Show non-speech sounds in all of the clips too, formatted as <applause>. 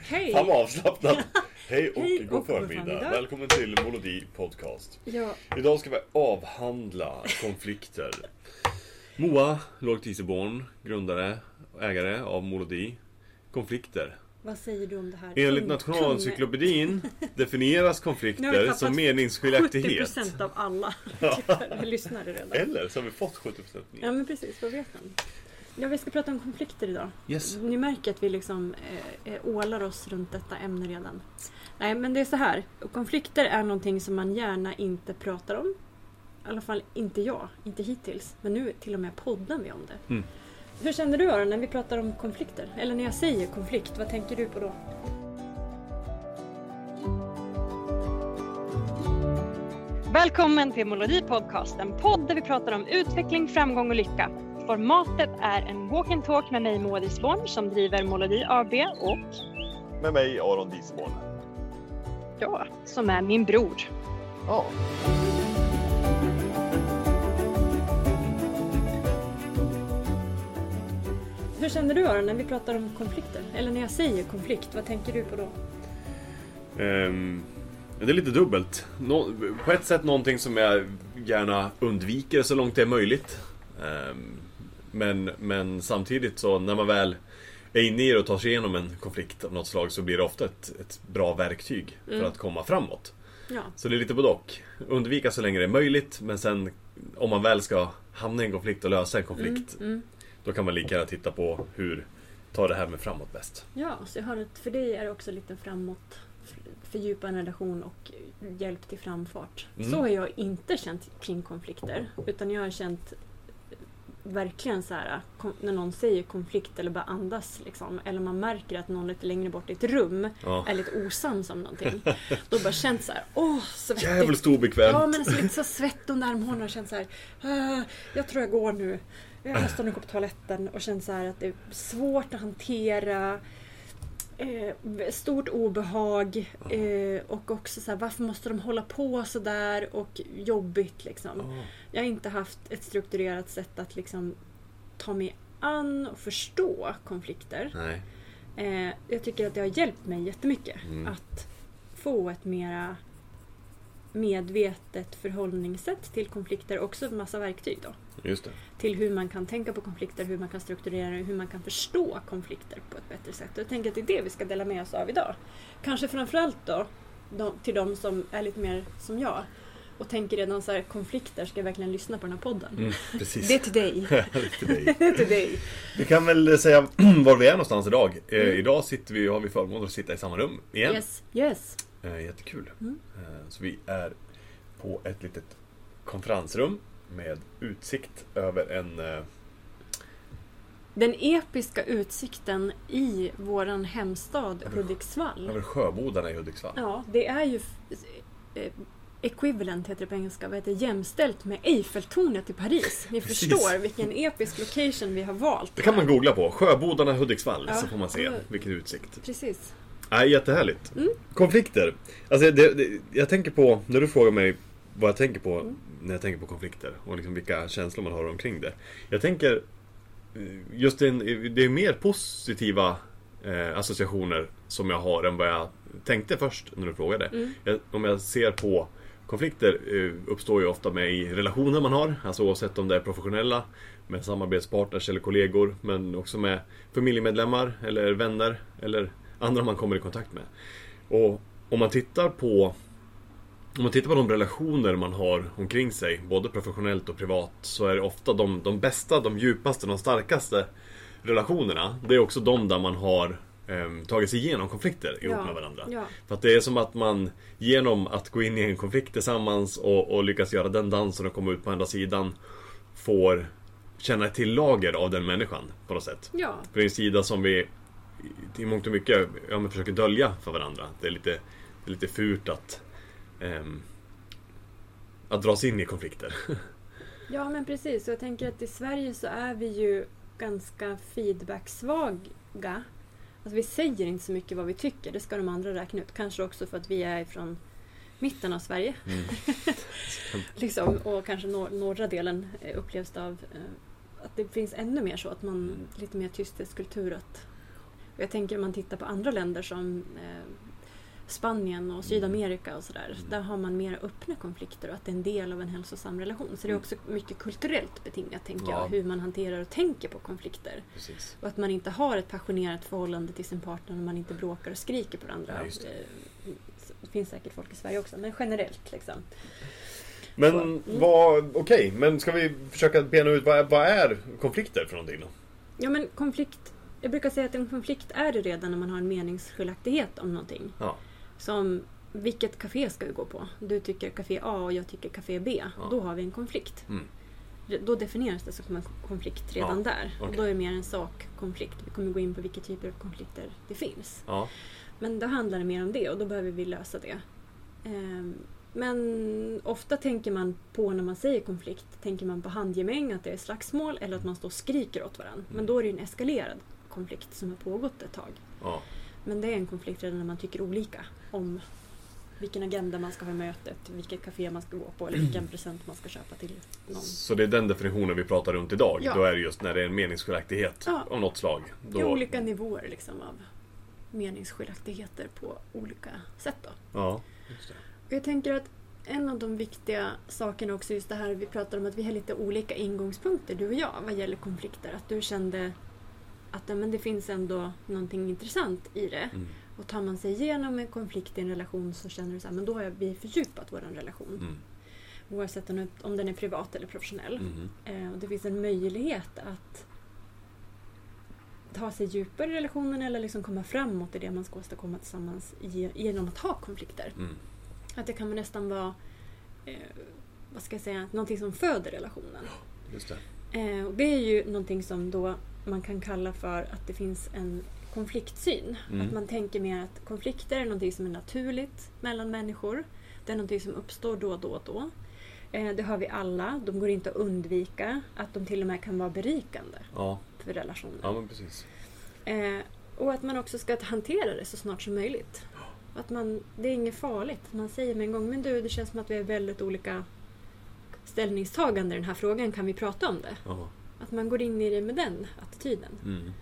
Hej! Fan vad avslappnat. Hej och, Hej god och god förmiddag. förmiddag. Välkommen till Molodi Podcast. Ja, Idag ska vi avhandla konflikter. Moa Lågt Iseborn, grundare och ägare av Molodi. Konflikter. vad säger du om det här? Enligt Nationalencyklopedin <laughs> definieras Nu har vi konflikter tappat som meningsskiljaktighet. 70% av alla <laughs> <laughs> lyssnare redan. Eller så har vi fått 70% Ja men precis, vad vet man? Ja, vi ska prata om konflikter idag. Yes. Ni märker att vi liksom eh, eh, ålar oss runt detta ämne redan. Nej, men det är så här. Konflikter är någonting som man gärna inte pratar om. I alla fall inte jag, inte hittills. Men nu till och med poddar vi om det. Mm. Hur känner du Aron när vi pratar om konflikter? Eller när jag säger konflikt, vad tänker du på då? Välkommen till Melodi Podcast, en podd där vi pratar om utveckling, framgång och lycka. Formatet är en walk and talk med mig Moa Disborn som driver Molodi AB och Med mig Aron Disborn. jag som är min bror. Ja. Hur känner du Aron när vi pratar om konflikter? Eller när jag säger konflikt, vad tänker du på då? Ehm, det är lite dubbelt. Nå- på ett sätt någonting som jag gärna undviker så långt det är möjligt. Ehm, men, men samtidigt så när man väl är inne i det och tar sig igenom en konflikt av något slag så blir det ofta ett, ett bra verktyg för Mm. att komma framåt. Ja, Så det är lite både och. Undvika så länge det är möjligt men sen om man väl ska hamna i en konflikt och lösa en konflikt mm, mm. då kan man lika gärna titta på hur tar det här med framåt bäst. ja så jag har ett, för dig är det också lite framåt, fördjupa en relation och hjälp till framfart. Mm. Så har jag inte känt kring konflikter. Utan jag har känt verkligen så här när någon säger konflikt eller bara andas liksom. Eller man märker att någon lite längre bort i ett rum Ja. är lite osams om någonting. Då bara känt så här, åh svettigt. Jävligt obekvämt. Ja men alltså lite så svett under armhålorna och känt så här, "Ah, jag tror jag går nu. Jag måste nog gå på toaletten och känt så här att det är svårt att hantera. Eh, stort obehag eh, och också så här, varför måste de hålla på så där och jobbigt liksom. Ja. Jag har inte haft ett strukturerat sätt att liksom ta mig an och förstå konflikter. Eh, jag tycker att det har hjälpt mig jättemycket Mm. att få ett mera medvetet förhållningssätt till konflikter också en massa verktyg då. Just det. Till hur man kan tänka på konflikter, hur man kan strukturera det, hur man kan förstå konflikter på ett bättre sätt. Och jag tänker att det är det vi ska dela med oss av idag. Kanske framförallt då de, till de som är lite mer som jag och tänker redan så här konflikter, ska jag verkligen lyssna på den här podden? Mm, precis. <laughs> Det är till dig. <laughs> <laughs> Det är till dig. Vi kan väl säga <clears throat> var vi är någonstans idag. Eh, Mm. idag sitter vi, har vi förmånen att sitta i samma rum igen. Yes, yes. Eh, jättekul. Mm. Så vi är på ett litet konferensrum med utsikt över en... Eh, Den episka utsikten i våran hemstad Hudiksvall. över sjöbodarna i Hudiksvall. Ja, det är ju equivalent heter det på engelska, vad heter jämställt med Eiffeltornet i Paris. Ni Precis. förstår vilken episk location vi har valt. Det kan man googla på. Sjöbodarna Hudiksvall. Ja. Så får man se vilken utsikt. Precis. Nej, jättehärligt. Mm. Konflikter. Alltså, det, det, jag tänker på, när du frågar mig vad jag tänker på Mm. när jag tänker på konflikter och liksom vilka känslor man har omkring det. Jag tänker eh, just en, det är mer positiva eh, associationer som jag har än vad jag tänkte först när du frågade. Mm. Jag, om jag ser på konflikter eh, uppstår ju ofta med i relationer man har, alltså oavsett om det är professionella med samarbetspartners eller kollegor, men också med familjemedlemmar eller vänner eller andra man kommer i kontakt med. Och om man tittar på om man tittar på de relationer man har omkring sig, både professionellt och privat, så är det ofta de, de bästa, de djupaste, de starkaste relationerna. Det är också de där man har em, tagit sig igenom konflikter ihop Ja, med varandra. ja. För att det är som att man genom att gå in i en konflikt tillsammans och, och lyckas göra den dansen och komma ut på andra sidan får känna ett till lager av den människan på något sätt. Ja, För det är en sida som vi i mångt och mycket ja, men försöker dölja för varandra. Det är lite, det är lite fult att ehm, att dras in i konflikter. <laughs> ja men precis. Och jag tänker att i Sverige så är vi ju ganska feedbacksvaga. Alltså vi säger inte så mycket vad vi tycker, det ska de andra räkna ut. Kanske också för att vi är från mitten av Sverige. Mm. <laughs> liksom, och kanske nor- norra delen eh, upplevs av eh, att det finns ännu mer så att man lite mer tysthetskultur att jag tänker om man tittar på andra länder som eh, Spanien och Sydamerika och sådär. Mm. Där har man mer öppna konflikter och att det är en del av en hälsosam relation. Så det är Mm. också mycket kulturellt betingat, tänker Ja. jag, hur man hanterar och tänker på konflikter. Precis. Och att man inte har ett passionerat förhållande till sin partner och man inte bråkar och skriker på varandra. Ja, det. Eh, Det finns säkert folk i Sverige också, men generellt liksom. Men mm. vad, okej, men ska vi försöka bena ut vad, är- vad är konflikter för någonting då? Ja men konflikt, jag brukar säga att en konflikt är det redan när man har en meningsskiljaktighet om någonting. Ja. Som vilket café ska vi gå på? Du tycker café A och jag tycker café B. Ja. Då har vi en konflikt. Mm. Då definieras det som en konflikt redan Ja, där. Och okej. då är det mer en sakkonflikt. Vi kommer gå in på vilka typer av konflikter det finns. Men då handlar det mer om det och då behöver vi lösa det. Ehm, Men ofta tänker man på när man säger konflikt, tänker man på handgemäng, att det är slagsmål eller att man står och skriker åt varandra. Men Mm. då är det en eskalerad konflikt som har pågått ett tag. ja. Men det är en konflikt redan när man tycker olika om vilken agenda man ska ha i mötet, vilket café man ska gå på eller vilken <clears throat> present man ska köpa till någon. Så det är den definitionen vi pratar runt idag. Ja. Då är det just när det är en meningsskiljaktighet Ja. av något slag. Det är Då, olika nivåer liksom av meningsskiljaktigheter på olika sätt. Då. Ja, just det. Och Jag tänker att en av de viktiga sakerna också just det här vi pratar om att vi har lite olika ingångspunkter du och jag vad gäller konflikter. Att du kände att men det finns ändå någonting intressant i det. Mm. Och tar man sig igenom en konflikt i en relation så känner du så här, men då har vi fördjupat vår relation. Mm. Oavsett om, den är privat eller professionell. Mm. Eh, och det finns en möjlighet att ta sig djupare i relationen eller liksom komma framåt i det man ska åstadkomma tillsammans ge- genom att ha konflikter. Mm. Att det kan nästan vara eh, vad ska jag säga, någonting som föder relationen. Det. Eh, och det är ju någonting som då man kan kalla för att det finns en konfliktsyn. Mm. Att man tänker mer att konflikter är någonting som är naturligt mellan människor. Det är någonting som uppstår då och då och då. Eh, det har vi alla. De går inte att undvika. Att de till och med kan vara berikande Ja, för relationer. ja men precis. Eh, och att man också ska hantera det så snart som möjligt. Att man, det är inget farligt. Man säger med en gång, men du, det känns som att vi har väldigt olika ställningstagande i den här frågan. Kan vi prata om det? Ja. Att man går in i det med den attityden. Mm.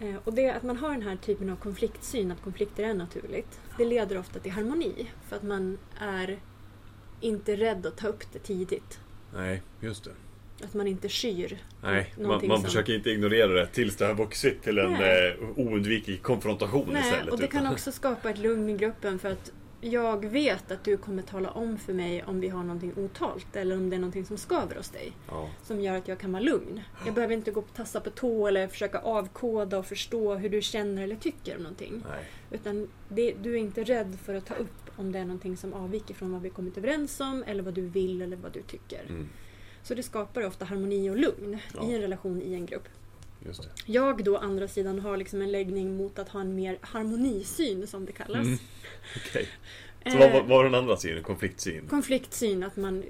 Eh, och det att man har den här typen av konfliktsyn, att konflikter är naturligt, det leder ofta till harmoni. För att man är inte rädd att ta upp det tidigt. Nej, just det. Att man inte skyr. Nej, man, man försöker inte ignorera det tills det har vuxit till en eh, oundviklig konfrontation Nej, istället. och det kan utan- också skapa ett lugn i gruppen för att jag vet att du kommer tala om för mig om vi har någonting otalt eller om det är någonting som skaver hos dig. Ja, Som gör att jag kan vara lugn. Jag behöver inte gå och tassa på tå eller försöka avkoda och förstå hur du känner eller tycker om någonting. nej. Utan det, du är inte rädd för att ta upp om det är någonting som avviker från vad vi kommit överens om eller vad du vill eller vad du tycker. Mm, Så det skapar ofta harmoni och lugn Ja. i en relation i en grupp. Jag då andra sidan har liksom en läggning mot att ha en mer harmonisyn som det kallas. Mm. <laughs> Okej. Så Eh, vad vad var den andra synen? Konfliktsyn? Konfliktsyn, att man eh,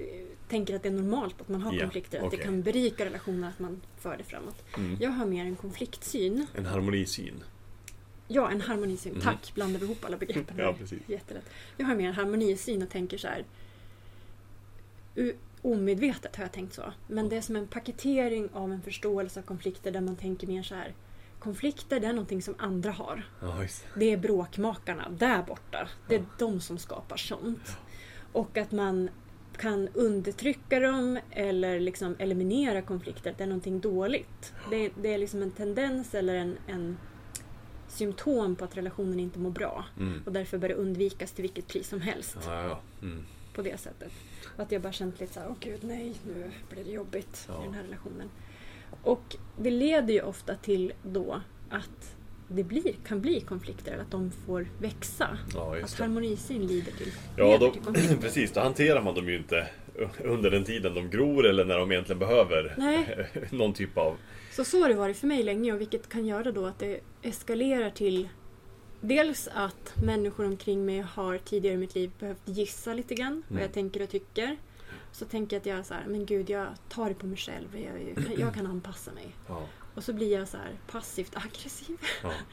tänker att det är normalt att man har Ja, konflikter. Att okej. det kan berika relationer, att man för det framåt. Mm. Jag har mer en konfliktsyn. En harmonisyn? Ja, en harmonisyn. Mhm. Tack, blandar vi ihop alla begreppen. <laughs> Ja, precis. Jättelätt. Jag har mer en harmonisyn och tänker så här. Omedvetet har jag tänkt så. Men det är som en paketering av en förståelse av konflikter där man tänker mer så här. Konflikter, det är någonting som andra har. Det. Är bråkmakarna där borta. Det är Ja. de som skapar sånt. Och att man kan undertrycka dem eller liksom eliminera konflikter. Det är någonting dåligt. Det är, det är liksom en tendens eller en, en symptom på att relationen inte mår bra. Mm. Och därför bör det undvikas till vilket pris som helst. Ja. Mm. På det sättet. Att jag bara känt lite så här, åh gud nej, nu blir det jobbigt Ja. i den här relationen. Och det leder ju ofta till då att det blir, kan bli konflikter, eller att de får växa. ja Att harmonisyn lider till, Ja, då, till konflikter. <clears throat> precis. Då hanterar man dem ju inte under den tiden de gror eller när de egentligen behöver Nej. <laughs> någon typ av... Så så har det varit för mig länge och vilket kan göra då att det eskalerar till Dels att människor omkring mig har tidigare i mitt liv behövt gissa lite grann vad Mm. jag tänker och tycker. Så tänker jag att jag så här, men gud jag tar det på mig själv, jag, jag, jag kan <clears throat> anpassa mig. Ja, Och så blir jag så här passivt aggressiv. ja. <laughs>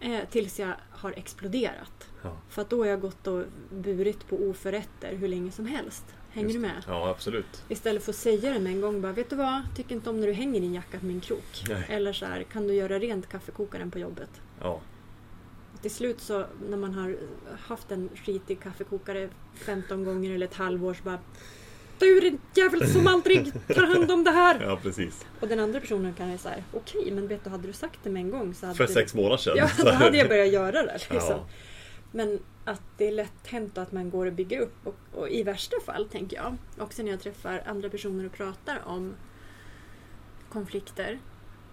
Eh, tills jag har exploderat. Ja. För att då har jag gått och burit på oförrätter hur länge som helst. Hänger du med? Ja, absolut. Istället för att säga det med en gång bara, vet du vad? Tycker inte om när du hänger din jacka på min krok. Nej. Eller så här, kan du göra rent kaffekokaren på jobbet? Ja. Och till slut så när man har haft en skitig kaffekokare 15 gånger eller ett halvår så bara Du är en jävel som aldrig tar hand om det här! ja, precis. Och den andra personen kan ju säga okej men vet du hade du sagt det med en gång så hade För du- sex månader sedan. Ja, då hade jag börjat göra det. Liksom. Ja. Men att det är lätt hänt att man går och bygger upp. Och, och i värsta fall, tänker jag, också när jag träffar andra personer och pratar om konflikter.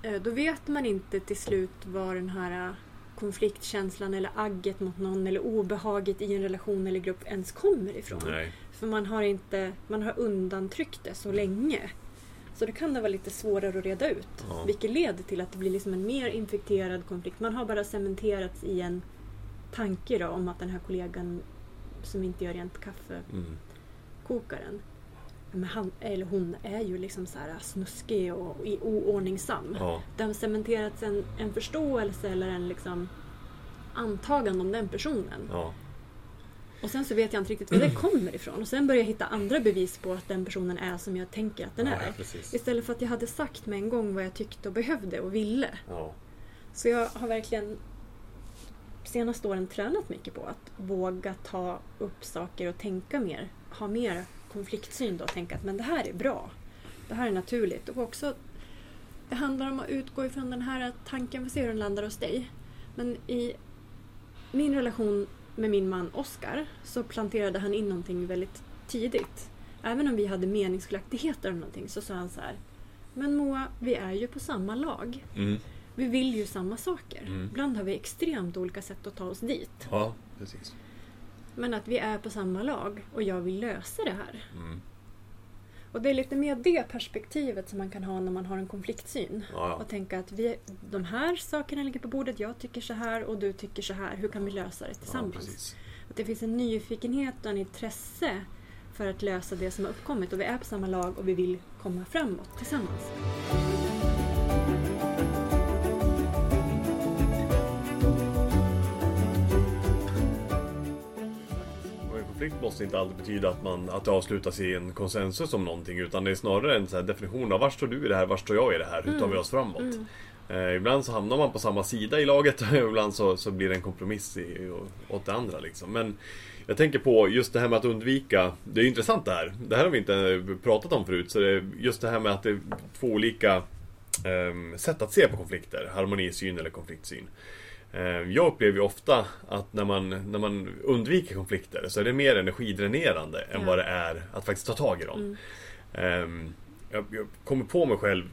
eh, Då vet man inte till slut var den här konfliktkänslan eller agget mot någon eller obehaget i en relation eller grupp ens kommer ifrån. Nej. För man har, inte, man har undantryckt det så länge. Så det kan det vara lite svårare att reda ut. Ja. Vilket leder till att det blir liksom en mer infekterad konflikt. Man har bara cementerats i en tanke då, om att den här kollegan som inte gör rent kaffekokaren. Mm. Men han eller hon är ju liksom så här snuskig och oordningsam. Ja. Det har cementerats en, en förståelse eller en liksom antagande om den personen. Ja. Och sen så vet jag inte riktigt var det <clears throat> kommer ifrån. Och sen börjar jag hitta andra bevis på att den personen är som jag tänker att den ja, är. Istället för att jag hade sagt med en gång vad jag tyckte och behövde och ville. Så jag har verkligen senaste åren tränat mycket på att våga ta upp saker och tänka mer. Ha mer konfliktsyn då och tänka att men det här är bra. Det här är naturligt. Och också det handlar om att utgå ifrån den här tanken, vi ser hur den landar hos dig. Men i min relation med min man Oscar så planterade han in någonting väldigt tidigt. Även om vi hade meningsskiljaktigheter om någonting så sa han så här. Men Moa, vi är ju på samma lag. Mm. Vi vill ju samma saker. Mm. Ibland har vi extremt olika sätt att ta oss dit. ja, precis. Men att vi är på samma lag och jag vill lösa det här. Mm. Och det är lite mer det perspektivet som man kan ha när man har en konfliktsyn. Ja, ja. Och tänka att vi, de här sakerna ligger på bordet, jag tycker så här och du tycker så här. Hur kan vi lösa det ja, tillsammans? precis. att det finns en nyfikenhet och en intresse för att lösa det som har uppkommit. Och vi är på samma lag och vi vill komma framåt tillsammans. Konflikt måste inte alltid betyda att, man, att det avslutas i en konsensus om någonting utan det är snarare en så här definition av var står du i det här, var står jag i det här, hur tar vi oss framåt? Mm. Eh, ibland så hamnar man på samma sida i laget <laughs> och ibland så, så blir det en kompromiss i, åt det andra. Liksom. Men jag tänker på just det här med att undvika, det är intressant det här. Det här har vi inte pratat om förut. Så det just det här med att det är två olika ehm, sätt att se på konflikter. Harmonisyn eller konfliktsyn. Eh, Jag upplever ju ofta att när man, när man undviker konflikter så är det mer energidränerande än Ja. vad det är att faktiskt ta tag i dem. Mm. Ehm, jag, jag kommer på mig själv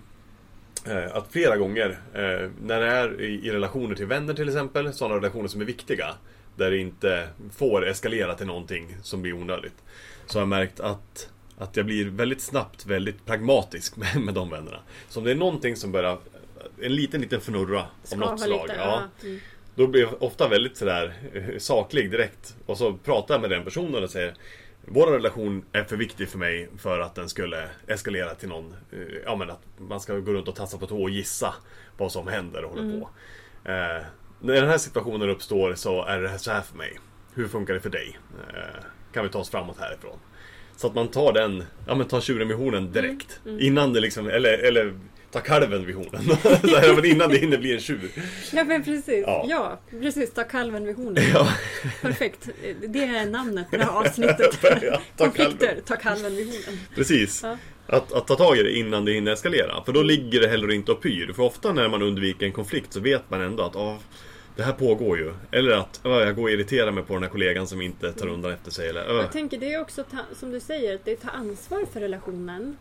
eh, att flera gånger eh, när det är i, i relationer till vänner till exempel, sådana relationer som är viktiga, där det inte får eskalera till någonting som blir onödigt, så har jag märkt att att jag blir väldigt snabbt väldigt pragmatisk <laughs> med, med de vännerna. Så om det är någonting som börjar en liten, liten fnurra av Skava något slag. lite. ja. Mm. då blir jag ofta väldigt sådär eh, saklig direkt. Och så pratar jag med den personen och säger Vår relation är för viktig för mig för att den skulle eskalera till någon eh, Ja men att man ska gå runt och tassa på tå och gissa vad som händer och hålla Mm. på. Eh, när den här situationen uppstår så är det så här för mig. Hur funkar det för dig? Eh, kan vi ta oss framåt härifrån? Så att man tar den, ja men tar tjuren vid hornen direkt. Mm. Innan det liksom, eller, eller tar kalven vid hornen. <laughs> så här, men innan det hinner bli en tjur. Ja men precis. Ja. Ja, precis. Ta kalven vid hornen. Ja. Perfekt. Det är namnet på det här avsnittet. <laughs> Ja, ta Konflikter. kalven. Ta kalven vid hornen. Precis. Att, att ta tag i det innan det hinner eskalera. För då ligger det heller inte och pyr. För ofta när man undviker en konflikt så vet man ändå att ah, det här pågår ju. Eller att ah, jag går och irriterar mig på den här kollegan som inte tar undan efter sig. Eller, ah. Jag tänker det är också ta, som du säger, att det är ta ansvar för relationen.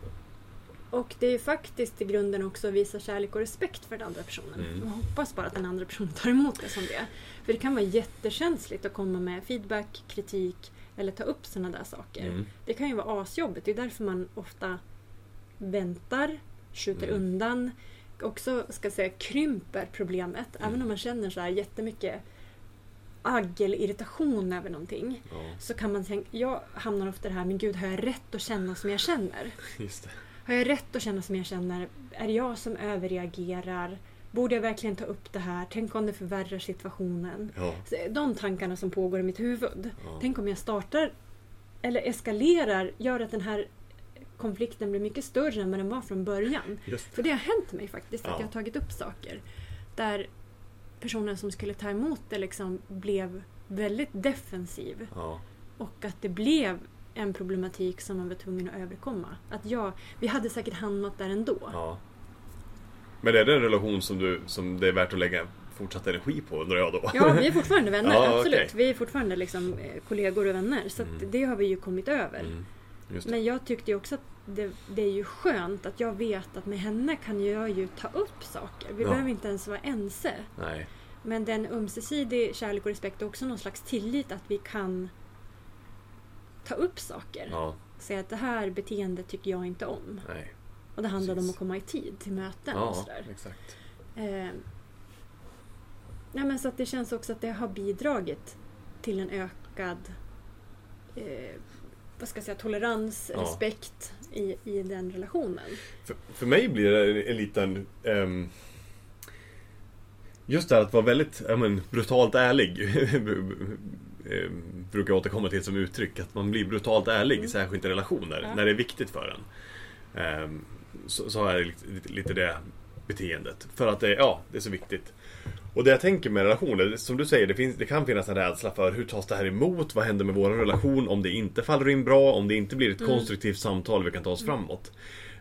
Och det är faktiskt i grunden också att visa kärlek och respekt för den andra personen. Mm. Jag hoppas bara att den andra personen tar emot det som det. För det kan vara jättekänsligt att komma med feedback, kritik eller ta upp sådana där saker. Mm. Det kan ju vara asjobbigt. Det är därför man ofta väntar, skjuter Mm. undan, också ska säga krymper problemet. Mm. Även om man känner så här jättemycket agg eller irritation över någonting. Ja, Så kan man tänka, jag hamnar ofta i det här, men gud har jag rätt att känna som jag känner? <laughs> just det. Har jag rätt att känna som jag känner? Är det jag som överreagerar? Borde jag verkligen ta upp det här? Tänk om det förvärrar situationen? Ja. Så De tankarna som pågår i mitt huvud. Ja. Tänk om jag startar eller eskalerar, gör att den här konflikten blir mycket större än vad den var från början. Just För det har hänt mig faktiskt, att Ja. jag har tagit upp saker där personen som skulle ta emot det liksom blev väldigt defensiv. Ja. Och att det blev en problematik som man var tvungen att överkomma. Att jag, vi hade säkert hamnat där ändå. ja. Men är det en relation som, du, som det är värt att lägga fortsatt energi på undrar jag då? Ja, vi är fortfarande <laughs> vänner, Ja, absolut. okej. Vi är fortfarande liksom eh, kollegor och vänner. Så Mm. det har vi ju kommit över. Mm. Men jag tyckte ju också att det, det är ju skönt att jag vet att med henne kan jag ju ta upp saker. Vi Ja. behöver inte ens vara ense. Nej. Men den ömsesidig kärlek och respekt och också någon slags tillit att vi kan ta upp saker. Ja. Säga att det här beteendet tycker jag inte om. Nej. Och det handlade om Precis. att komma i tid till möten och Ja, sådär. exakt. Eh, nej men så att det känns också att det har bidragit till en ökad eh, vad ska jag säga, tolerans, Ja. respekt i, i den relationen. För, för mig blir det en liten... ehm, just det här att vara väldigt men, brutalt ärlig. <laughs> Ehm, brukar återkomma till som uttryck. Att man blir brutalt ärlig, Mm. särskilt i relationer, Ja. när det är viktigt för en. Ehm, så, så har jag lite, det beteendet. För att det, ja, det är så viktigt. Och det jag tänker med relationer, som du säger, det, finns, det kan finnas en rädsla för hur tas det här emot? Vad händer med vår relation om det inte faller in bra? Om det inte blir ett Mm. konstruktivt samtal vi kan ta oss framåt?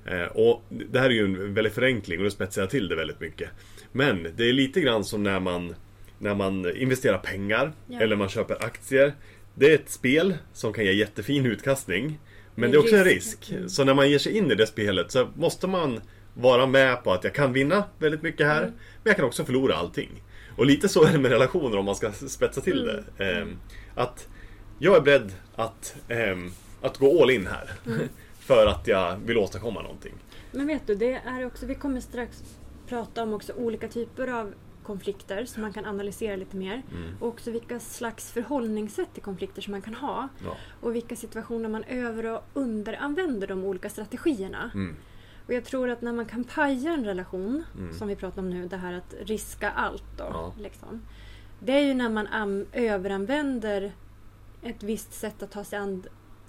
Eh, och det här är ju en väldig förenkling och det spetsar jag till det väldigt mycket. Men det är lite grann som när man, när man investerar pengar Ja. eller man köper aktier. Det är ett spel som kan ge jättefin utkastning. Men det är också en risk. Mm. Så när man ger sig in i det spelet så måste man vara med på att jag kan vinna väldigt mycket här. Mm. Men jag kan också förlora allting. Och lite så är det med relationer om man ska spetsa till Mm. det. Ehm, att jag är beredd att, ehm, att gå all in här. Mm. <laughs> För att jag vill åstadkomma någonting. Men vet du, det är också, vi kommer strax prata om också olika typer av konflikter som man kan analysera lite mer. Mm. Och också vilka slags förhållningssätt till konflikter som man kan ha. Ja. Och vilka situationer man över och underanvänder de olika strategierna. Mm. Och jag tror att när man kan paja en relation, Mm. som vi pratar om nu, det här att riska allt då. Ja. Liksom, det är ju när man överanvänder ett visst sätt att ta sig an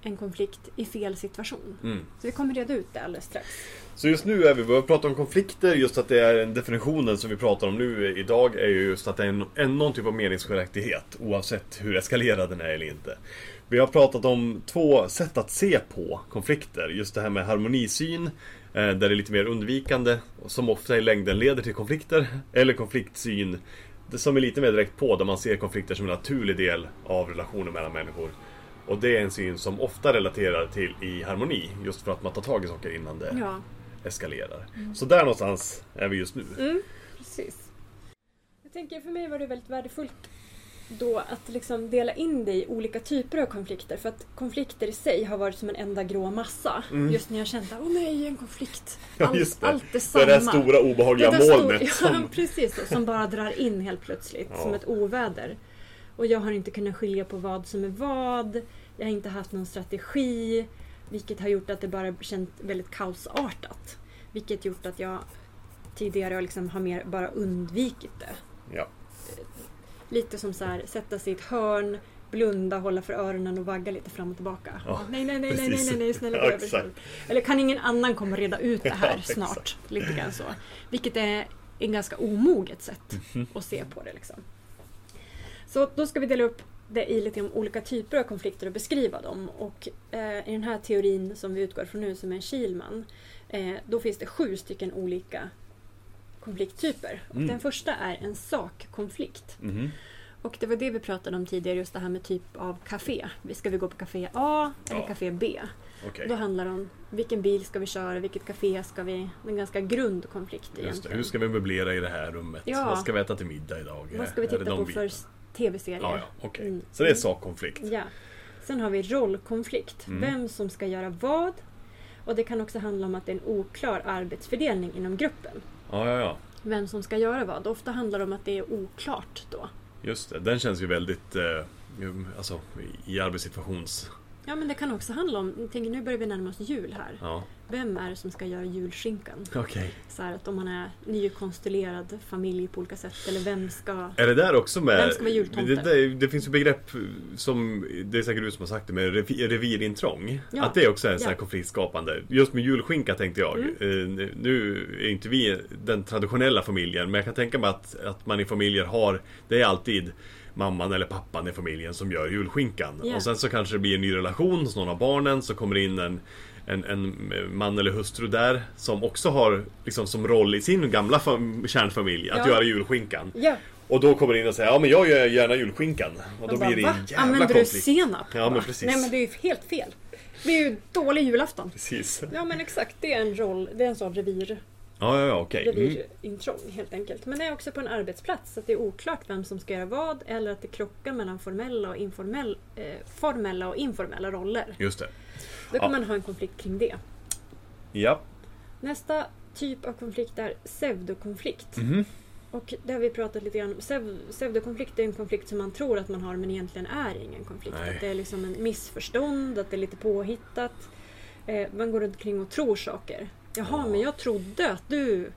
en konflikt i fel situation. Mm. Så vi kommer reda ut det alldeles strax. Så just nu är vi, vi har pratat om konflikter, just att det är en definitionen som vi pratar om nu idag är ju just att det är en, en, någon typ av meningsskiljaktighet oavsett hur eskalerad den är eller inte. Vi har pratat om två sätt att se på konflikter. Just det här med harmonisyn, eh, där det är lite mer undvikande, som ofta i längden leder till konflikter. Eller konfliktsyn, som är lite mer direkt på, där man ser konflikter som en naturlig del av relationer mellan människor. Och det är en syn som ofta relaterar till i harmoni, just för att man tar tag i saker innan det Ja, eskalerar. Så där någonstans är vi just nu. mm, precis. Jag tänker för mig var det väldigt värdefullt då att liksom dela in det i olika typer av konflikter. För att konflikter i sig har varit som en enda grå massa. Mm. Just när jag kände åh nej, en konflikt. <laughs> Ja, Allt, just det. allt är Det samma. är det här stora obehagliga Det där molnet stor- <laughs> Ja, som... precis. Som bara drar in helt plötsligt <laughs> Ja. som ett oväder. Och jag har inte kunnat skilja på vad som är vad. Jag har inte haft någon strategi. Vilket har gjort att det bara känt väldigt kaosartat. Vilket gjort att jag tidigare liksom har mer bara undvikit det. Ja. Lite som så här, sätta sig i ett hörn, blunda, hålla för öronen och vagga lite fram och tillbaka. Ja, nej, nej, nej, nej, nej, nej, nej, snälla Ja, gå över själv. Eller kan ingen annan komma och reda ut det <laughs> här Ja, snart? Lite grann så. Vilket är en ganska omoget sätt Mhm. att se på det. Liksom. Så då ska vi dela upp det i lite om olika typer av konflikter och beskriva dem. Och eh, i den här teorin som vi utgår från nu, som är Kielman, eh, då finns det sju stycken olika konflikttyper. Och Mm. Den första är en sakkonflikt. Mhm. Och det var det vi pratade om tidigare, just det här med typ av café. Ska vi gå på café A eller Ja. café B? Okej. Då handlar det om vilken bil ska vi köra, vilket café ska vi... En ganska grund konflikt Just det. egentligen. Hur ska vi möblera i det här rummet? Ja. Vad ska vi äta till middag idag? Vad ska vi titta på för tv-serier? Ja, ja, okej. Mm. Så det är sakkonflikt. Ja. Sen har vi rollkonflikt. Mm. Vem som ska göra vad. Och det kan också handla om att det är en oklar arbetsfördelning inom gruppen. Ja, ja, ja. Vem som ska göra vad. Ofta handlar det om att det är oklart då. Just det. Den känns ju väldigt... Eh, alltså, i arbetssituations Ja men det kan också handla om, jag tänker nu börjar vi närma oss jul här. Ja, Vem är det som ska göra julskinkan? okej. Så här att om man är nykonstellerad familj på olika sätt eller vem ska... Är det där också med... Vem ska vara jultomte? Det, det, det finns ju begrepp som, det är säkert du som har sagt det, med revi- revirintrång. Ja. Att det också är en sån här Ja. konfliktskapande. Just med julskinka tänkte jag. Mm. Eh, Nu är inte vi den traditionella familjen, men jag kan tänka mig att, att man i familjer har, det är alltid mamman eller pappan i familjen som gör julskinkan. Ja. Och sen så kanske det blir en ny relation hos någon av barnen, så kommer det in en en, en man eller hustru där som också har liksom som roll i sin gamla fam- kärnfamilj att Ja. göra julskinkan. Ja, Och då kommer det in och säger ja men jag gör gärna julskinkan. Och då man blir det bara, en "Va? jävla Använder du konflikt. senap? Ja, men precis. Nej men det är ju helt fel. Det är ju dålig julafton. Precis. Ja men exakt, det är en roll, det är en sån revir, Ja, ja, ja okej. Mm. revirintrång helt enkelt. Men det är också på en arbetsplats, att det är oklart vem som ska göra vad eller att det krockar mellan formella och, informell, eh, formella och informella roller. Just det. Då kan Ja. man ha en konflikt kring det. Ja. Nästa typ av konflikt är pseudokonflikt. Mhm. Och det har vi pratat lite grann om. Pseu- Pseudokonflikt är en konflikt som man tror att man har men egentligen är ingen konflikt. Nej. Att det är liksom en missförstånd, att det är lite påhittat. Eh, man går runt omkring och tror saker. Jaha, Ja. men jag trodde att du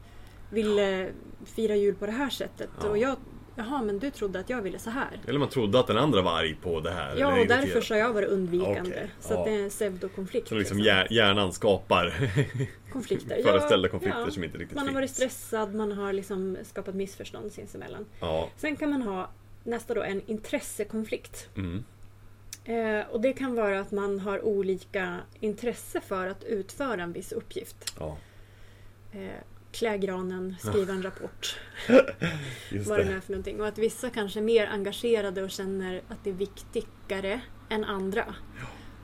ville fira jul på det här sättet. Ja. Och jag, jaha, men du trodde att jag ville så här. Eller man trodde att den andra var arg på det här. Ja, och därför så har jag varit undvikande. Okej, Så ja. det är en pseudokonflikt. Så liksom liksom. hjär- hjärnan skapar konflikter. <laughs> föreställda konflikter ja. som inte riktigt Man har varit finns. stressad, man har liksom skapat missförstånd sinsemellan. Sen kan man ha nästa då en intressekonflikt. Mm. Eh, och det kan vara att man har olika intresse för att utföra en viss uppgift. ja. Eh, klä granen, skriva en rapport, <laughs> vad det nu är för någonting. Och att vissa kanske är mer engagerade och känner att det är viktigare än andra.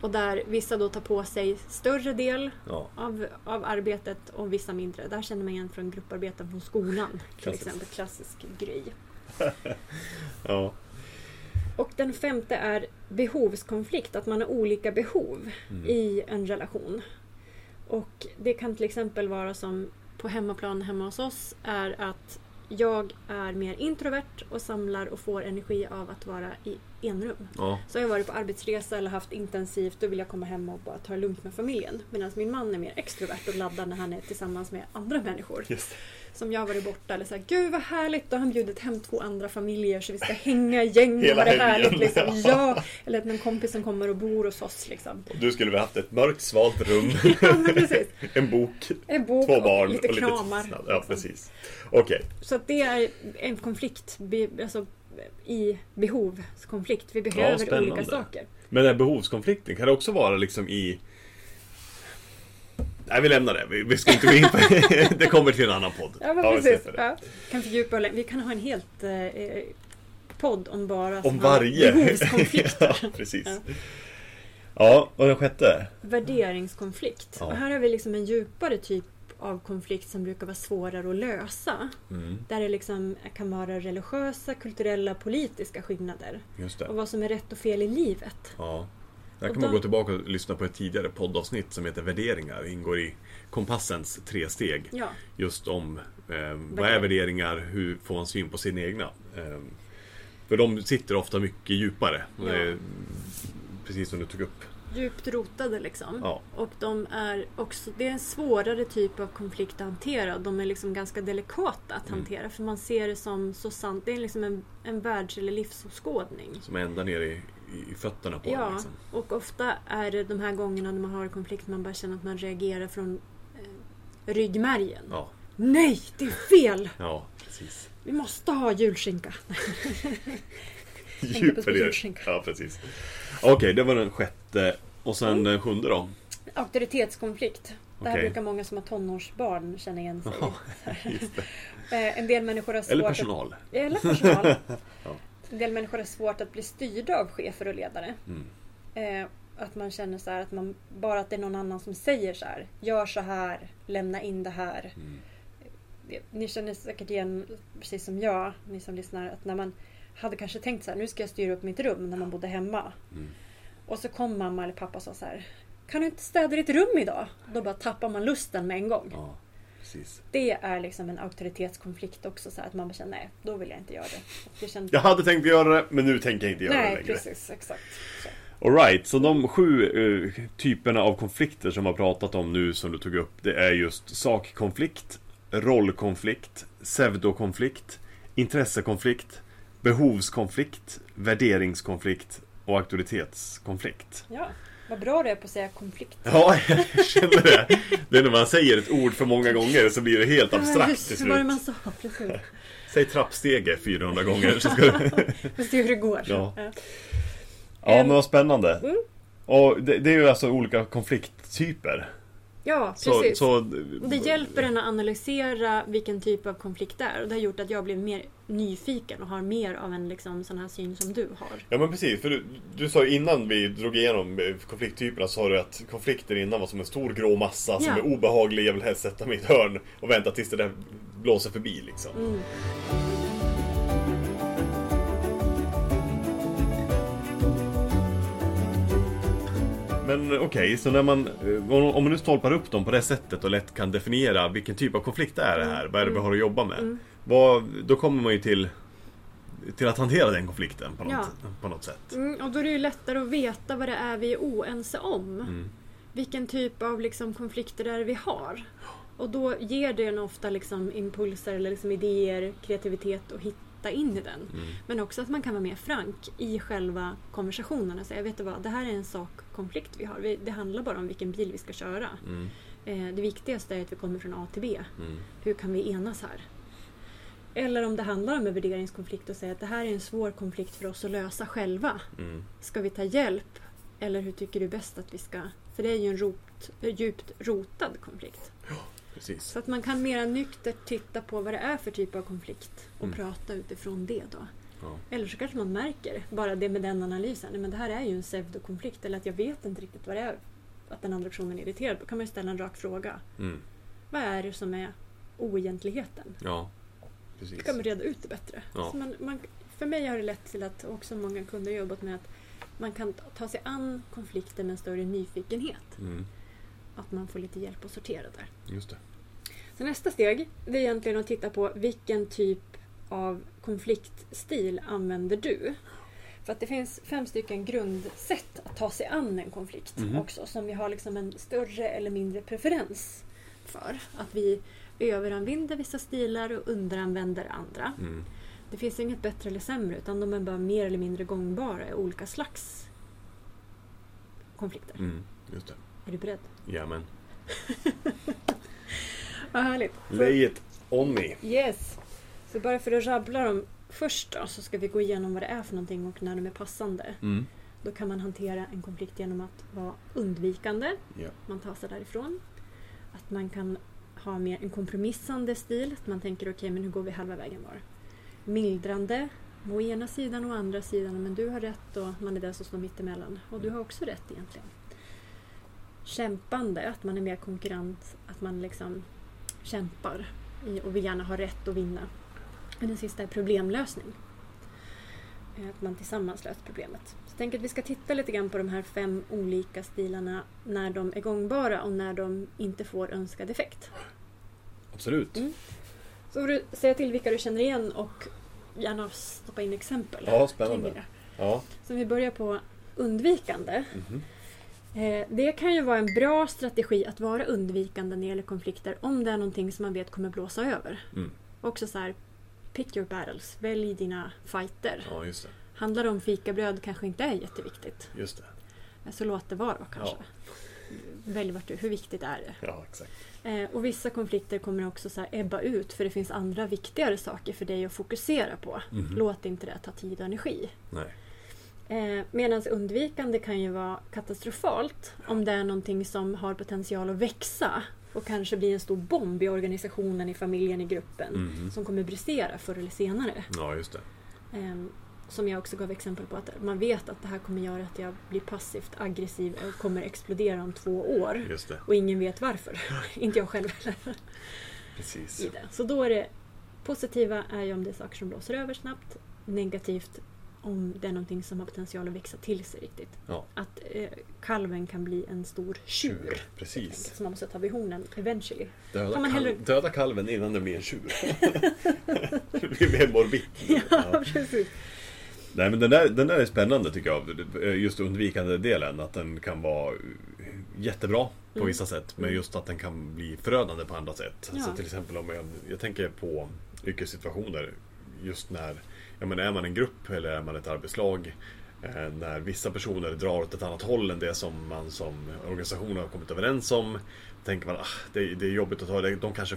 Och där vissa då tar på sig större del Ja. av, av arbetet och vissa mindre. Där känner man igen från grupparbeten från skolan. Till exempel klassisk grej. <laughs> ja. Och den femte är behovskonflikt, att man har olika behov Mm. i en relation. Och det kan till exempel vara som på hemmaplan hemma hos oss är att jag är mer introvert och samlar och får energi av att vara i enrum. Ja. Så har jag varit på arbetsresa eller haft intensivt, då vill jag komma hem och bara ta det lugnt med familjen. Medan min man är mer extrovert och laddar när han är tillsammans med andra människor. Just. Som jag varit borta eller såhär, gud vad härligt, då har han bjudit hem två andra familjer så vi ska hänga i gäng och Hela ha det härligt. Liksom. Ja, eller att någon kompis som kommer och bor hos oss. Liksom. Och du skulle väl haft ett mörkt svalt rum, <laughs> Ja, <laughs> en bok, En bok två barn och lite och lite kramar. tystnad. Ja, liksom. precis. Okej. Så att det är en konflikt alltså, i behovskonflikt. Vi behöver spännande. olika saker. Men den här behovskonflikten, kan det också vara liksom i... Nej, vi lämnar det. Vi, vi ska inte gå in på det. kommer till en annan podd. Ja, men vi precis. det. Ja. Kan fördjupa Vi kan ha en helt eh, podd om bara Om varje. behovskonflikter. <laughs> ja, precis. Ja. Ja, och den sjätte? Värderingskonflikt. Och här har vi liksom en djupare typ av konflikt som brukar vara svårare att lösa. Mm, Där det liksom kan vara religiösa, kulturella, politiska skillnader. just det. Och vad som är rätt och fel i livet. Ja. Och kan man då- gå tillbaka och lyssna på ett tidigare poddavsnitt som heter Värderingar. Det ingår i Kompassens tre steg. Ja, Just om eh, vad är värderingar, hur får man syn på sin egna. Eh, för de sitter ofta mycket djupare. Är, Precis som du tog upp. djupt rotade liksom. Ja. Och de är också, det är en svårare typ av konflikt att hantera. De är liksom ganska delikata att Mm. hantera. För man ser det som så sant. Det är liksom en, en världs eller livsåskådning. Som är ända ner i, i fötterna på. Ja, Liksom. och ofta är det de här gångerna när man har konflikt man bara känner att man reagerar från eh, ryggmärgen. Ja, Nej, det är fel! ja, precis. Vi måste ha julskinka. <laughs> Djup julskinka. Ja, precis. Okej, det var den sjätte. Och sen Mm. den sjunde då? Auktoritetskonflikt. Det här brukar många som har tonårsbarn känna igen sig i. <laughs> <laughs> Eh, En del människor har svårt Eller att personal. Eller personal. Ja. En del människor har svårt att bli styrda av chefer och ledare. Mm. Eh, att man känner så här att man bara att det är någon annan som säger så här. Gör så här, lämna in det här. Mm. Det- Ni känner säkert igen, precis som jag, ni som lyssnar, att när man hade kanske tänkt så här, nu ska jag styra upp mitt rum när man bodde hemma. Mm. Och så kom mamma eller pappa och sa så här. Kan du inte städa ditt rum idag? Då bara tappar man lusten med en gång. Ja, precis. Det är liksom en auktoritetskonflikt också. Så att man känner, nej, då vill jag inte göra det. Det känns... Jag hade tänkt göra det, men nu tänker jag inte göra det Nej, längre. precis. Exakt. Så. Alright, så de sju eh, typerna av konflikter som vi har pratat om nu som du tog upp Det är just sakkonflikt, rollkonflikt, pseudokonflikt, intressekonflikt, behovskonflikt, värderingskonflikt och auktoritetskonflikt. Ja, vad bra det är på att säga konflikt. Ja, <laughs> jag känner det. Det är när man säger ett ord för många gånger så blir det helt abstrakt till var det man slut. sa? Precis. <laughs> Säg trappstege 400 gånger så ska du... <laughs> Vi ser hur det går. Ja. Ja. Ja, men vad spännande. Mm. Och det, det är ju alltså olika konflikttyper. Ja, Så, precis. så, Och det hjälper en att analysera vilken typ av konflikt det är. Och det har gjort att jag blev mer nyfiken och har mer av en liksom, sån här syn som du har. Ja men precis, för du, du sa innan vi drog igenom eh, konflikttyperna sa du att konflikter innan var som en stor grå massa som Ja. är obehaglig, jag vill helst sätta mig i ett hörn och vänta tills det där blåser förbi liksom. Mm. Men okej, så när man, eh, om man nu stolpar upp dem på det sättet och lätt kan definiera vilken typ av konflikt är det här, vad är det vi har att jobba med? Mm. Vad, då kommer man ju till, till att hantera den konflikten på något, Ja. på något sätt. Mm, och då är det ju lättare att veta vad det är vi är oense om. Mm. Vilken typ av liksom, konflikter det är vi har. Och då ger det en ofta liksom, impulser eller liksom, idéer, kreativitet och hitta in i den. Mm. Men också att man kan vara mer frank i själva konversationen och säga, vet du vad, det här är en sakkonflikt vi har. Vi, det handlar bara om vilken bil vi ska köra. Mm. Eh, det viktigaste är att vi kommer från A till B. Mm. Hur kan vi enas här? Eller om det handlar om en värderingskonflikt och säga att det här är en svår konflikt för oss att lösa själva. Mm. Ska vi ta hjälp? Eller hur tycker du bäst att vi ska... För det är ju en rot, djupt rotad konflikt. Precis. Så att man kan mera nyktert titta på vad det är för typ av konflikt och Mm. prata utifrån det då. Ja. Eller så kanske man märker bara det med den analysen. Nej, men det här är ju en pseudokonflikt. Eller att jag vet inte riktigt vad det är att den andra personen är irriterad. Då kan man ju ställa en rak fråga. Mm. Vad är det som är oegentligheten? Ja. Precis. Då kan man reda ut det bättre. Ja. Man, man, för mig har det lett till att också många kunder jobbat med att man kan ta sig an konflikter med en större nyfikenhet. Mm. Att man får lite hjälp att sortera där. Just det. Så nästa steg det är egentligen att titta på vilken typ av konfliktstil använder du? För att det finns fem stycken grundsätt att ta sig an en konflikt Mhm. också som vi har liksom en större eller mindre preferens för. Att vi överanvänder vissa stilar och underanvänder andra. Mm. Det finns inget bättre eller sämre utan de är bara mer eller mindre gångbara i olika slags konflikter. Mm. Just det. Är du beredd? Jajamän. <laughs> Vad härligt! Lay it on me. Yes! Så bara för att rabbla dem först då så ska vi gå igenom vad det är för någonting och när de är passande. Mm. Då kan man hantera en konflikt genom att vara undvikande. Ja. Man tar sig därifrån. Att man kan ha mer en kompromissande stil. Att man tänker okej men hur går vi halva vägen var? Mildrande. Å ena sidan och å andra sidan. Men du har rätt och man är den som står mitt emellan. Och du har också rätt egentligen. Kämpande. Att man är mer konkurrent. Att man liksom kämpar och vill gärna ha rätt att vinna. Och den sista är problemlösning. Eh, Att man tillsammans löser problemet. Så jag tänker att vi ska titta lite grann på de här fem olika stilarna när de är gångbara och när de inte får önskad effekt. Absolut. Mm. Så får du säga till vilka du känner igen och gärna stoppa in exempel. Ja, spännande. Ja. Så vi börjar på undvikande. Mhm. Eh, Det kan ju vara en bra strategi att vara undvikande när det gäller konflikter om det är någonting som man vet kommer blåsa över. Mm. Också så här, pick your battles, välj dina fighter. Ja, just det. Handlar det om fikabröd kanske inte är jätteviktigt. Just det. Så låt det vara då kanske. Välj vart du, hur viktigt är det? Ja, exakt. Eh, och vissa konflikter kommer också så här ebba ut för det finns andra viktigare saker för dig att fokusera på. Mhm. Låt inte det ta tid och energi. Nej. Eh, Medan undvikande kan ju vara katastrofalt om det är någonting som har potential att växa och kanske bli en stor bomb i organisationen, i familjen, i gruppen Mhm. som kommer brisera förr eller senare. Ja, just det. Eh, som jag också gav exempel på att man vet att det här kommer göra att jag blir passivt aggressiv och kommer explodera om två år. Just det. Och ingen vet varför. <laughs> Inte jag själv heller. Precis. Så då är det positiva är ju om det är saker som blåser över snabbt. Negativt om det är någonting som har potential att växa till sig riktigt. Ja. Att eh, kalven kan bli en stor tjur. Precis. Som man måste ta vid hornen eventually. Döda, kal- hellre- döda kalven innan den blir en tjur. <laughs> det blir mer morbid. Ja, precis. Nej men den där, den där är spännande tycker jag. Just undvikande delen. Att den kan vara jättebra på Mm. vissa sätt. Men just att den kan bli förödande på andra sätt. Ja. Så till exempel om jag, jag tänker på yrkessituationer. Just när, ja men är man en grupp eller är man ett arbetslag. Eh, när vissa personer drar åt ett annat håll än det som man som organisation har kommit överens om. Tänker man ah, det, det är jobbigt att ta det. De kanske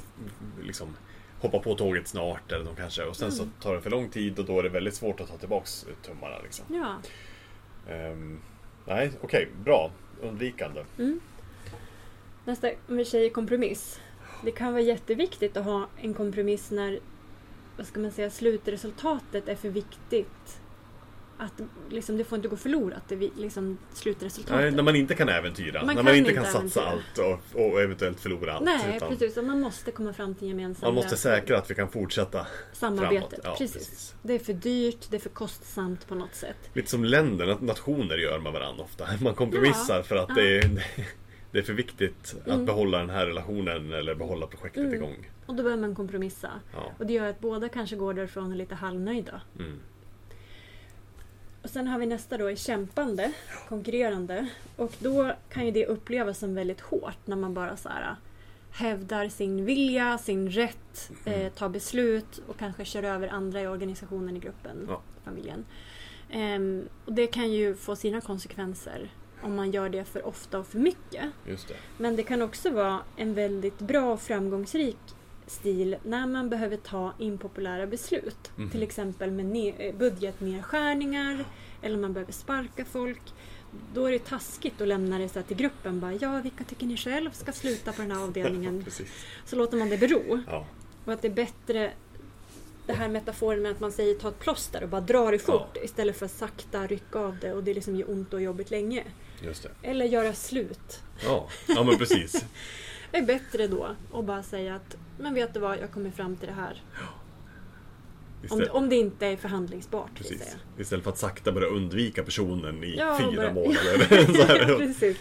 liksom hoppar på tåget snart. Eller de kanske, och sen så tar det för lång tid och då är det väldigt svårt att ta tillbaks tummarna. Liksom. Ja. Ehm, nej, okej, bra. Undvikande. Nästa, om vi säger kompromiss. Det kan vara jätteviktigt att ha en kompromiss när vad ska man säga, slutresultatet är för viktigt. Att liksom, det får inte gå förlorat, det, liksom, slutresultatet. Nej, när man inte kan äventyra. Man när kan man inte kan satsa äventyra. allt och, och eventuellt förlora allt. Nej, utan precis. Man måste komma fram till en gemensam Man måste säkra att vi kan fortsätta. samarbetet. Ja, precis. precis. Det är för dyrt, det är för kostsamt på något sätt. Lite som länder, nationer gör med varandra ofta. <laughs> Man kompromissar Ja, för att ja. det, är, det är för viktigt att Mm. behålla den här relationen eller behålla projektet Mm. igång. Och då behöver man kompromissa. Ja. Och det gör att båda kanske går därifrån lite halvnöjda. Mm. Och sen har vi nästa då, är kämpande, konkurrerande. Och då kan ju det upplevas som väldigt hårt när man bara så här hävdar sin vilja, sin rätt, Mm. eh, tar beslut och kanske kör över andra i organisationen, i gruppen, Ja. familjen. Ehm, och det kan ju få sina konsekvenser om man gör det för ofta och för mycket. Just det. Men det kan också vara en väldigt bra och framgångsrik stil när man behöver ta impopulära beslut. Mhm. Till exempel med eh, budgetnedskärningar eller man behöver sparka folk. Då är det taskigt att lämna det så till gruppen. Bara, ja, vilka tycker ni själv ska sluta på den här <laughs> avdelningen? Så låter man det bero. Ja. Och att det är bättre det här metaforen med att man säger ta ett plåster och bara dra det fort istället för att sakta rycka av det och det liksom gör ont och jobbigt länge. Just det. Eller göra slut. Ja, ja men precis. <laughs> Det är bättre då att bara säga att men vet du vad, jag kommer fram till det här. Om, Istället, om det inte är förhandlingsbart. precis. Istället för att sakta börja undvika personen i Ja, fyra bara- månader. <laughs> Så här. Precis.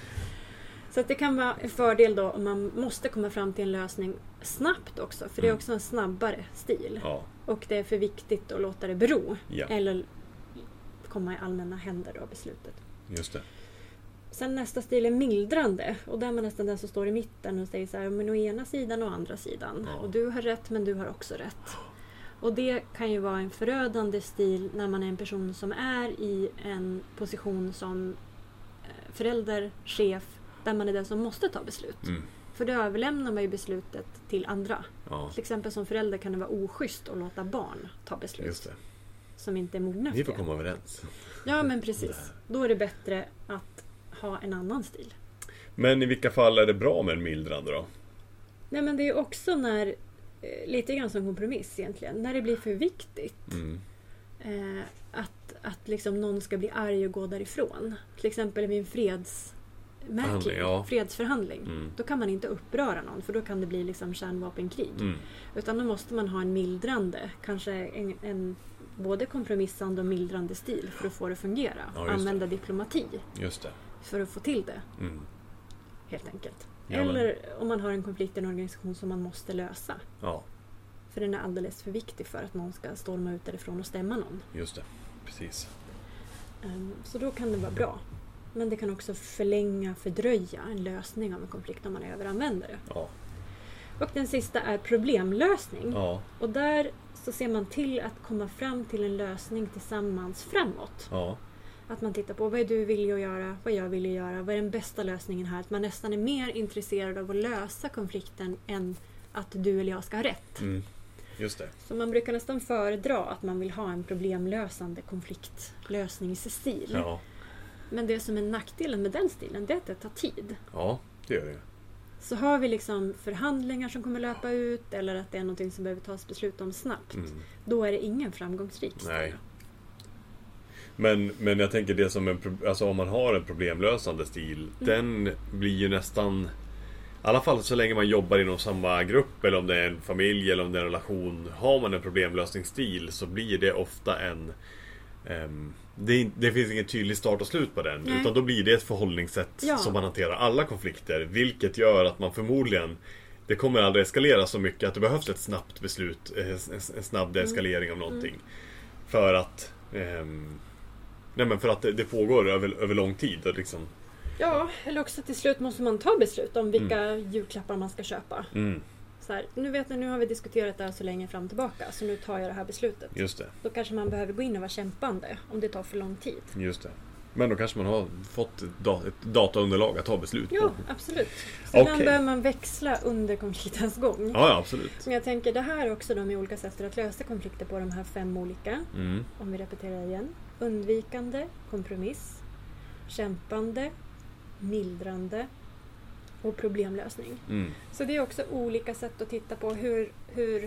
Så att det kan vara en fördel då om man måste komma fram till en lösning snabbt också. För det är Mm. också en snabbare stil. Ja, Och det är för viktigt att låta det bero. Ja. Eller komma i allmänna händer då, beslutet. just det. Sen nästa stil är mildrande. Och där är man nästan den som står i mitten och säger så här, men å ena sidan och andra sidan. Ja. Och du har rätt men du har också rätt. Och det kan ju vara en förödande stil när man är en person som är i en position som eh, förälder, chef, där man är den som måste ta beslut. Mm. För då överlämnar man ju beslutet till andra. Ja, Till exempel som förälder kan det vara oschysst att låta barn ta beslut just det. som inte är mogna för Ni får komma överens. Ja men precis. <laughs> Då är det bättre att ha en annan stil. Men i vilka fall är det bra med en mildrande då? Nej men det är också när, eh, lite grann som kompromiss egentligen, när det blir för viktigt. Mm. Eh, att, att liksom någon ska bli arg och gå därifrån. Till exempel vid en fredsmärkning, ja. fredsförhandling. Mm. Då kan man inte uppröra någon för då kan det bli liksom kärnvapenkrig. Mm. Utan då måste man ha en mildrande, kanske en, en både kompromissande och mildrande stil för att få det att fungera. Ja, just det. Använda diplomati Just det. För att få till det. Mm. helt enkelt. Ja, Eller om man har en konflikt i en organisation som man måste lösa. Ja, För den är alldeles för viktig för att någon ska storma ut därifrån och stämma någon. just det. Precis. Ehm, Så då kan det vara bra. Men det kan också förlänga, fördröja en lösning av en konflikt om man överanvänder det. Ja. Och den sista är problemlösning. Ja. Och där så ser man till att komma fram till en lösning tillsammans framåt. Ja. Att man tittar på vad är du villig att göra, vad jag vill göra, vad är den bästa lösningen här? Att man nästan är mer intresserad av att lösa konflikten än att du eller jag ska ha rätt. Mm. Just det. Så man brukar nästan föredra att man vill ha en problemlösande konfliktlösningsstil. Ja. Men det som är nackdelen med den stilen, det är att det tar tid. Ja, det gör det. Så har vi liksom förhandlingar som kommer löpa ut eller att det är någonting som behöver tas beslut om snabbt. Mm. Då är det ingen framgångsrik stil. Nej. Men, men jag tänker det som en, alltså om man har en problemlösande stil, den blir ju nästan i alla fall så länge man jobbar inom samma grupp eller om det är en familj eller om det är en relation. Har man en problemlösningsstil så blir det ofta en ehm, det, det finns ingen tydlig start och slut på den. Nej. Utan då blir det ett förhållningssätt Ja. som man hanterar alla konflikter. Vilket gör att man förmodligen Det kommer aldrig eskalera så mycket att det behövs ett snabbt beslut. eh, En, snabb deeskalering av någonting. För att Ehm, nej men för att det, det pågår över, över lång tid. Liksom, Ja, eller också till slut måste man ta beslut om vilka julklappar man ska köpa. mm, Så här, nu vet ni, nu har vi diskuterat det här så länge fram och tillbaka så nu tar jag det här beslutet. just det. Då kanske man behöver gå in och vara kämpande om det tar för lång tid. Just det. Men då kanske man har fått ett, da, ett dataunderlag att ta beslut Ja, på. absolut. Så ibland Okej. behöver man växla under konfliktens gång. Ja, ja absolut. Men jag tänker det här är också de olika sätten att lösa konflikter på de här fem olika. Mm, Om vi repeterar igen. Undvikande, kompromiss, kämpande, mildrande och problemlösning. mm, Så det är också olika sätt att titta på hur, hur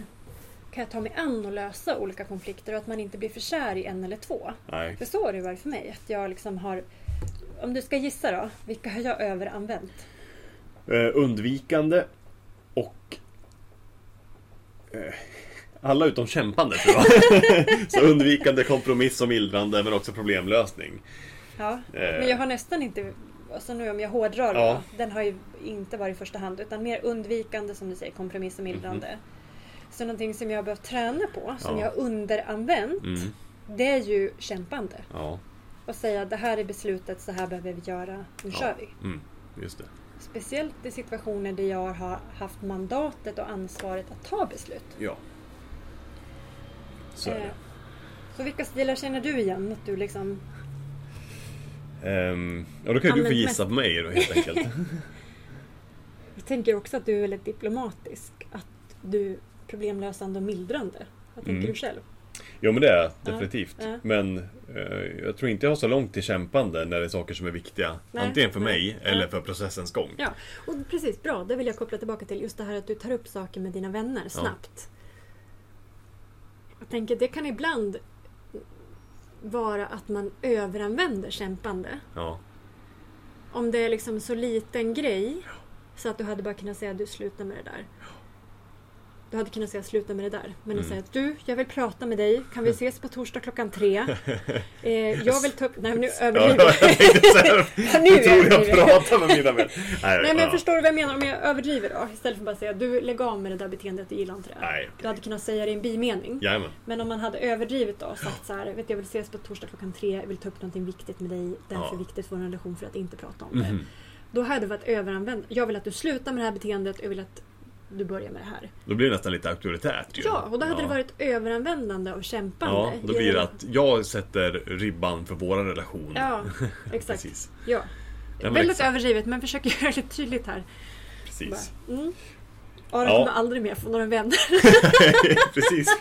kan jag ta mig an och lösa olika konflikter och att man inte blir för kär i en eller två. nej. För så har det varit för mig. Att jag liksom har, om du ska gissa då, vilka har jag överanvänt? Eh, undvikande och eh, alla utom kämpande tror jag. <laughs> Så undvikande, kompromiss och mildrande men också problemlösning. Ja, Eh. men jag har nästan inte, alltså nu om jag hårdrar Ja. då, den har ju inte varit i första hand utan mer undvikande som du säger, kompromiss och mildrande. Så någonting som jag har behövt träna på, som Mhm. Ja. jag har underanvänt, Mm, det är ju kämpande. ja, Och säga det här är beslutet, så här behöver vi göra, nu Ja. kör vi. mm, just det. Speciellt i situationer där jag har haft mandatet och ansvaret att ta beslut. Ja. Så Eh. Så vilka stilar känner du igen? Att du liksom... Ehm, ja, då kan ju du få gissa mest. på mig då helt enkelt. <laughs> Jag tänker också att du är väldigt diplomatisk. Att du är problemlösande och mildrande. Vad tänker Mm. du själv? Jo men det är jag Ja, definitivt. ja. Men eh, jag tror inte jag har så långt till kämpande när det är saker som är viktiga. Nej, Antingen för nej, mig ja. eller för processens gång. Ja, och precis. Bra, det vill jag koppla tillbaka till. Just det här att du tar upp saker med dina vänner snabbt. Jag tänker det kan ibland vara att man överanvänder kämpande. Ja. Om det är liksom så liten grej så att du hade bara kunnat säga du slutar med det där. Du hade kunnat säga sluta med det där. Men att Mm. säga att du, jag vill prata med dig. Kan vi <laughs> ses på torsdag klockan tre? Eh, <laughs> jag vill ta upp... Nej nu överdriver <laughs> jag Nu du tror jag pratar med mina vänner. Nej, Nej men ja. förstår du vad jag menar? Om jag överdriver då? Istället för bara säga du lägg av med det där beteendet, du gillar inte det. Nej, Du hade kunnat säga det i en bimening. Jajamän. Men om man hade överdrivit då och sagt så här, vet jag vill ses på torsdag klockan tre, jag vill ta upp någonting viktigt med dig, därför Ja. är viktigt för vår relation för att inte prata om det. Mhm. Då hade det varit överanvänd. Jag vill att du slutar med det här beteendet, jag vill att du börjar med det här. Då blir det nästan lite auktoritärt ju. Ja, och då hade ja. det varit överanvändande och kämpande. Ja, då blir det att jag sätter ribban för vår relation. Ja, <laughs> exakt. Precis. Ja. men Väldigt exakt. överdrivet, men försöker <laughs> göra det tydligt här. Precis. Bara, mm. Aron Ja. kommer aldrig mer få några vänner. <laughs> Precis.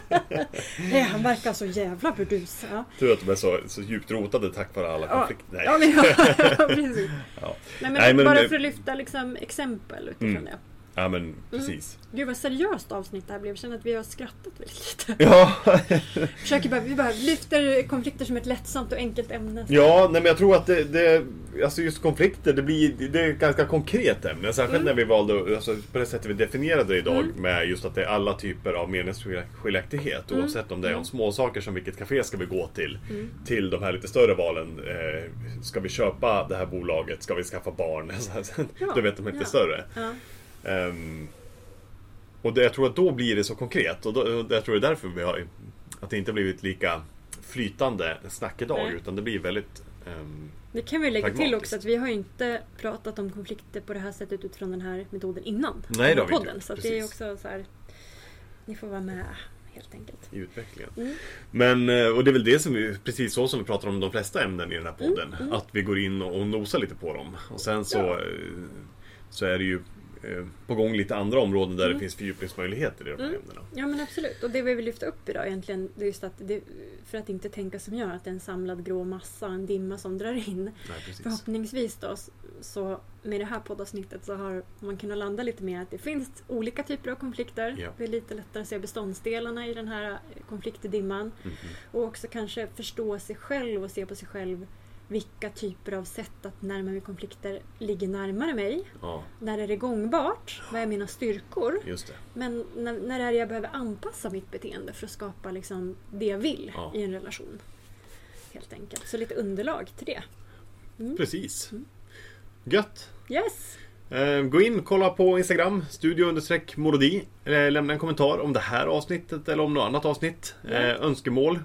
Nej, han verkar så jävla burdus. Ja. Tur att de är så, så djupt rotade tack vare alla Ja. konflikter. Nej. Ja, men, ja, precis. Ja. Nej, men, Nej, men bara det- för att lyfta liksom, exempel utifrån Mm. det. Ja, men precis. Gud vad seriöst avsnitt det här blev. Jag känner att vi har skrattat väldigt lite. <laughs> Ja, Försöker bara, vi bara lyfter konflikter som ett lättsamt och enkelt ämne. ja nej, men jag tror att det, det alltså just konflikter, det blir det är ett ganska konkret ämne. Särskilt Mm. när vi valde, alltså, på det sättet vi definierade det idag med just att det är alla typer av meningsskiljaktighet. Mm. Oavsett om det är om små saker som vilket café ska vi gå till, till de här lite större valen. Eh, ska vi köpa det här bolaget? Ska vi skaffa barn? <laughs> Ja, du vet, de lite ja. större. Ja. Ehm, och det, jag tror att då blir det så konkret. Och då, och jag tror det är därför vi har, att det inte blivit lika flytande snack idag. Nej. Utan det blir väldigt... ehm, Det kan vi lägga till också att vi har inte pratat om konflikter på det här sättet utifrån den här metoden innan. Nej, det har vi podden. inte. Så det är också så här. Ni får vara med helt enkelt. i utvecklingen. Mm. Men, eh, och det är väl det som vi, precis så som vi pratar om de flesta ämnen i den här podden. Mm, Att vi går in och nosar lite på dem. Och sen så, Ja. eh, så är det ju på gång lite andra områden där Mm. det finns fördjupningsmöjligheter i de här Mm. ämnena. Ja men absolut. Och det vi vill lyfta upp idag egentligen, det är just att det, för att inte tänka som jag, att det är en samlad grå massa, en dimma som drar in. Nej. Förhoppningsvis då, så med det här poddavsnittet så har man kunnat landa lite mer att det finns olika typer av konflikter. Ja. Det är lite lättare att se beståndsdelarna i den här konfliktdimman. Mhm. Och också kanske förstå sig själv och se på sig själv vilka typer av sätt att närma mig konflikter ligger närmare mig. Ja, När är det gångbart? Vad är mina styrkor? Men när, när är det jag behöver anpassa mitt beteende för att skapa liksom det jag vill Ja. i en relation? Helt enkelt. Så lite underlag till det. Mm. Precis. Gött! Yes! Eh, Gå in, kolla på Instagram, studio molodi. Eh, Lämna en kommentar om det här avsnittet eller om något annat avsnitt. Eh, Önskemål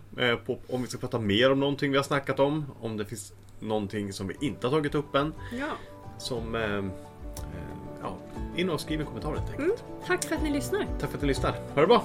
på om vi ska prata mer om någonting vi har snackat om. Om det finns någonting som vi inte har tagit upp än. Ja. Som... Ja, in och skriv en kommentar helt enkelt. Mm. Tack för att ni lyssnar. Tack för att ni lyssnar. Ha det bra!